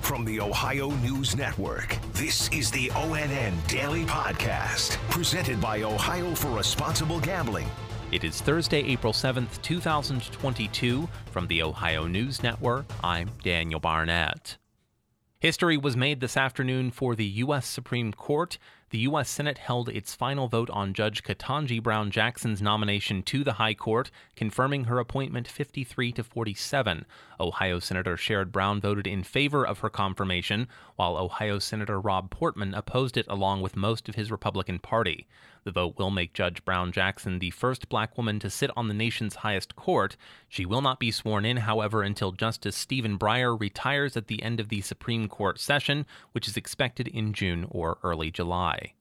From the Ohio News Network, this is the ONN Daily Podcast, presented by Ohio for Responsible Gambling. It is Thursday, April 7th, 2022. From the Ohio News Network, I'm Daniel Barnett. History was made this afternoon for the U.S. Supreme Court. The U.S. Senate held its final vote on Judge Ketanji Brown Jackson's nomination to the High Court, confirming her appointment 53 to 47. Ohio Senator Sherrod Brown voted in favor of her confirmation, while Ohio Senator Rob Portman opposed it along with most of his Republican Party. The vote will make Judge Brown Jackson the first black woman to sit on the nation's highest court. She will not be sworn in, however, until Justice Stephen Breyer retires at the end of the Supreme Court session, which is expected in June or early July.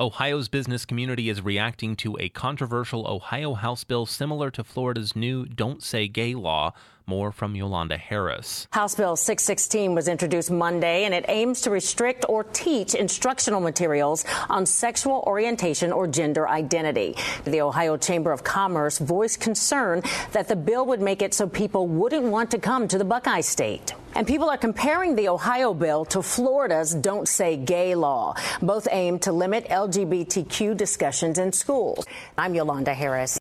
Ohio's business community is reacting to a controversial Ohio House bill similar to Florida's new Don't Say Gay law. More from Yolanda Harris. House Bill 616 was introduced Monday, and it aims to restrict or teach instructional materials on sexual orientation or gender identity. The Ohio Chamber of Commerce voiced concern that the bill would make it so people wouldn't want to come to the Buckeye State. And people are comparing the Ohio bill to Florida's Don't Say Gay law. Both aim to limit LGBTQ discussions in schools. I'm Yolanda Harris.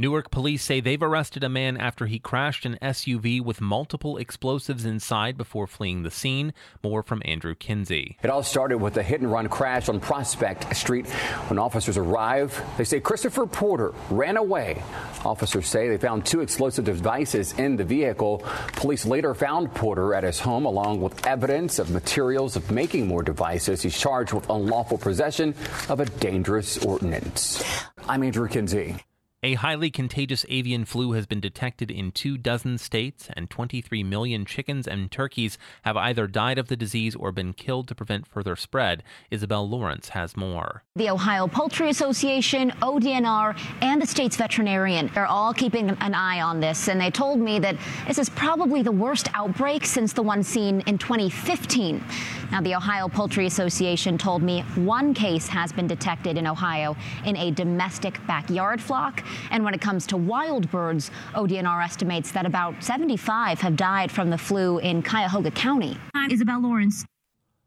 Newark police say they've arrested a man after he crashed an SUV with multiple explosives inside before fleeing the scene. More from Andrew Kinsey. It all started with a hit and run crash on Prospect Street. When officers arrive, they say Christopher Porter ran away. Officers say they found two explosive devices in the vehicle. Police later found Porter at his home along with evidence of materials of making more devices. He's charged with unlawful possession of a dangerous ordnance. I'm Andrew Kinsey. A highly contagious avian flu has been detected in two dozen states, and 23 million chickens and turkeys have either died of the disease or been killed to prevent further spread. Isabel Lawrence has more. The Ohio Poultry Association, ODNR, and the state's veterinarian are all keeping an eye on this, and they told me that this is probably the worst outbreak since the one seen in 2015. Now, the Ohio Poultry Association told me one case has been detected in Ohio in a domestic backyard flock. And when it comes to wild birds, ODNR estimates that about 75 have died from the flu in Cuyahoga County. I'm Isabel Lawrence.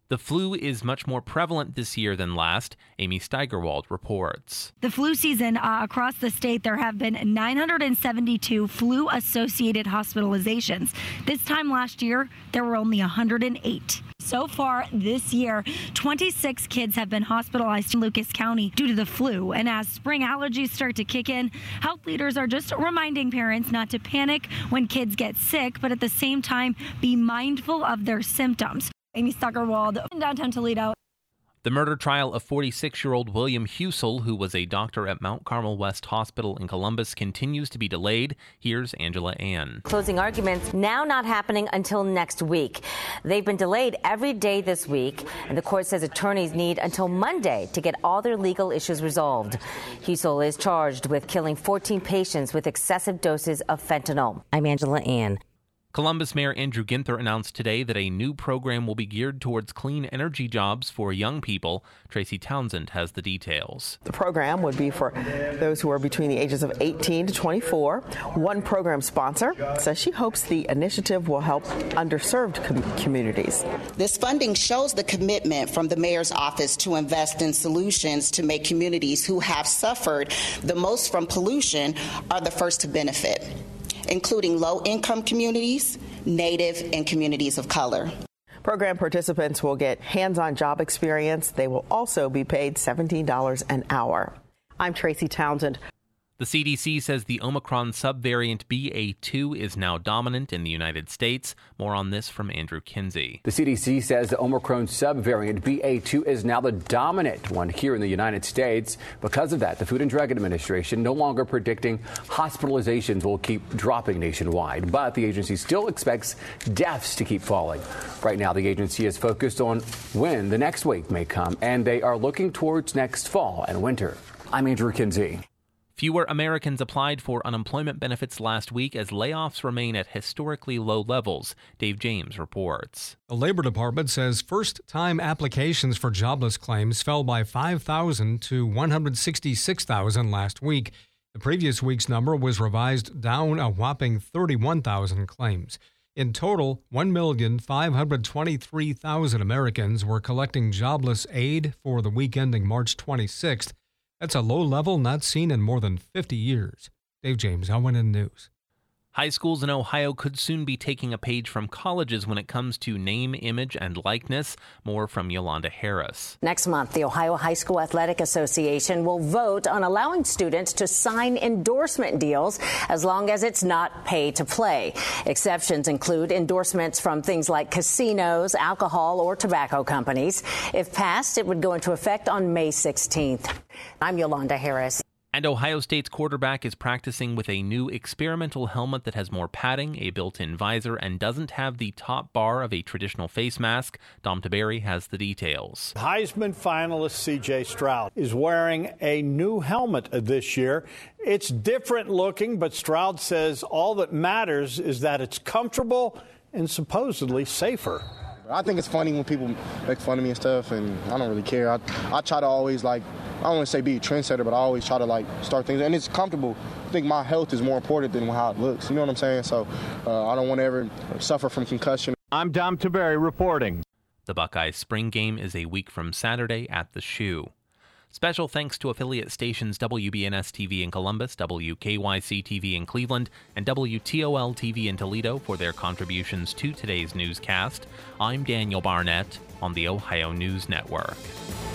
The flu is much more prevalent this year than last, Amy Steigerwald reports. The flu season uh, across the state, there have been 972 flu associated hospitalizations. This time last year, there were only 108. So far this year, 26 kids have been hospitalized in Lucas County due to the flu. And as spring allergies start to kick in, health leaders are just reminding parents not to panic when kids get sick, but at the same time, be mindful of their symptoms. Amy Steigerwald in downtown Toledo. The murder trial of 46 year old William Husel, who was a doctor at Mount Carmel West Hospital in Columbus, continues to be delayed. Here's Angela An. Closing arguments now not happening until next week. They've been delayed every day this week, and the court says attorneys need until Monday to get all their legal issues resolved. Husel is charged with killing 14 patients with excessive doses of fentanyl. I'm Angela An. Columbus Mayor Andrew Ginther announced today that a new program will be geared towards clean energy jobs for young people. Tracy Townsend has the details. The program would be for those who are between the ages of 18 to 24. One program sponsor says she hopes the initiative will help underserved com- communities. This funding shows the commitment from the mayor's office to invest in solutions to make communities who have suffered the most from pollution are the first to benefit including low income communities, Native, and communities of color. Program participants will get hands on job experience. They will also be paid $17 an hour. I'm Tracy Townsend. The CDC says the Omicron subvariant BA2 is now dominant in the United States. More on this from Andrew Kinsey. The CDC says the Omicron subvariant BA2 is now the dominant one here in the United States. Because of that, the Food and Drug Administration no longer predicting hospitalizations will keep dropping nationwide, but the agency still expects deaths to keep falling. Right now, the agency is focused on when the next wave may come, and they are looking towards next fall and winter. I'm Andrew Kinsey. Fewer Americans applied for unemployment benefits last week as layoffs remain at historically low levels. Dave James reports. The Labor Department says first time applications for jobless claims fell by 5,000 to 166,000 last week. The previous week's number was revised down a whopping 31,000 claims. In total, 1,523,000 Americans were collecting jobless aid for the week ending March 26th. That's a low level not seen in more than 50 years. Dave James, ONN News. High schools in Ohio could soon be taking a page from colleges when it comes to name, image, and likeness. More from Yolanda Harris. Next month, the Ohio High School Athletic Association will vote on allowing students to sign endorsement deals as long as it's not pay to play. Exceptions include endorsements from things like casinos, alcohol, or tobacco companies. If passed, it would go into effect on May 16th. I'm Yolanda Harris. And Ohio State's quarterback is practicing with a new experimental helmet that has more padding, a built in visor, and doesn't have the top bar of a traditional face mask. Dom Tiberi has the details. Heisman finalist CJ Stroud is wearing a new helmet this year. It's different looking, but Stroud says all that matters is that it's comfortable and supposedly safer. I think it's funny when people make fun of me and stuff, and I don't really care. I, I try to always like I don't want to say be a trendsetter, but I always try to like start things, and it's comfortable. I think my health is more important than how it looks. You know what I'm saying? So uh, I don't want to ever suffer from concussion. I'm Dom Tiberi reporting. The Buckeyes spring game is a week from Saturday at the Shoe. Special thanks to affiliate stations WBNS TV in Columbus, WKYC TV in Cleveland, and WTOL TV in Toledo for their contributions to today's newscast. I'm Daniel Barnett on the Ohio News Network.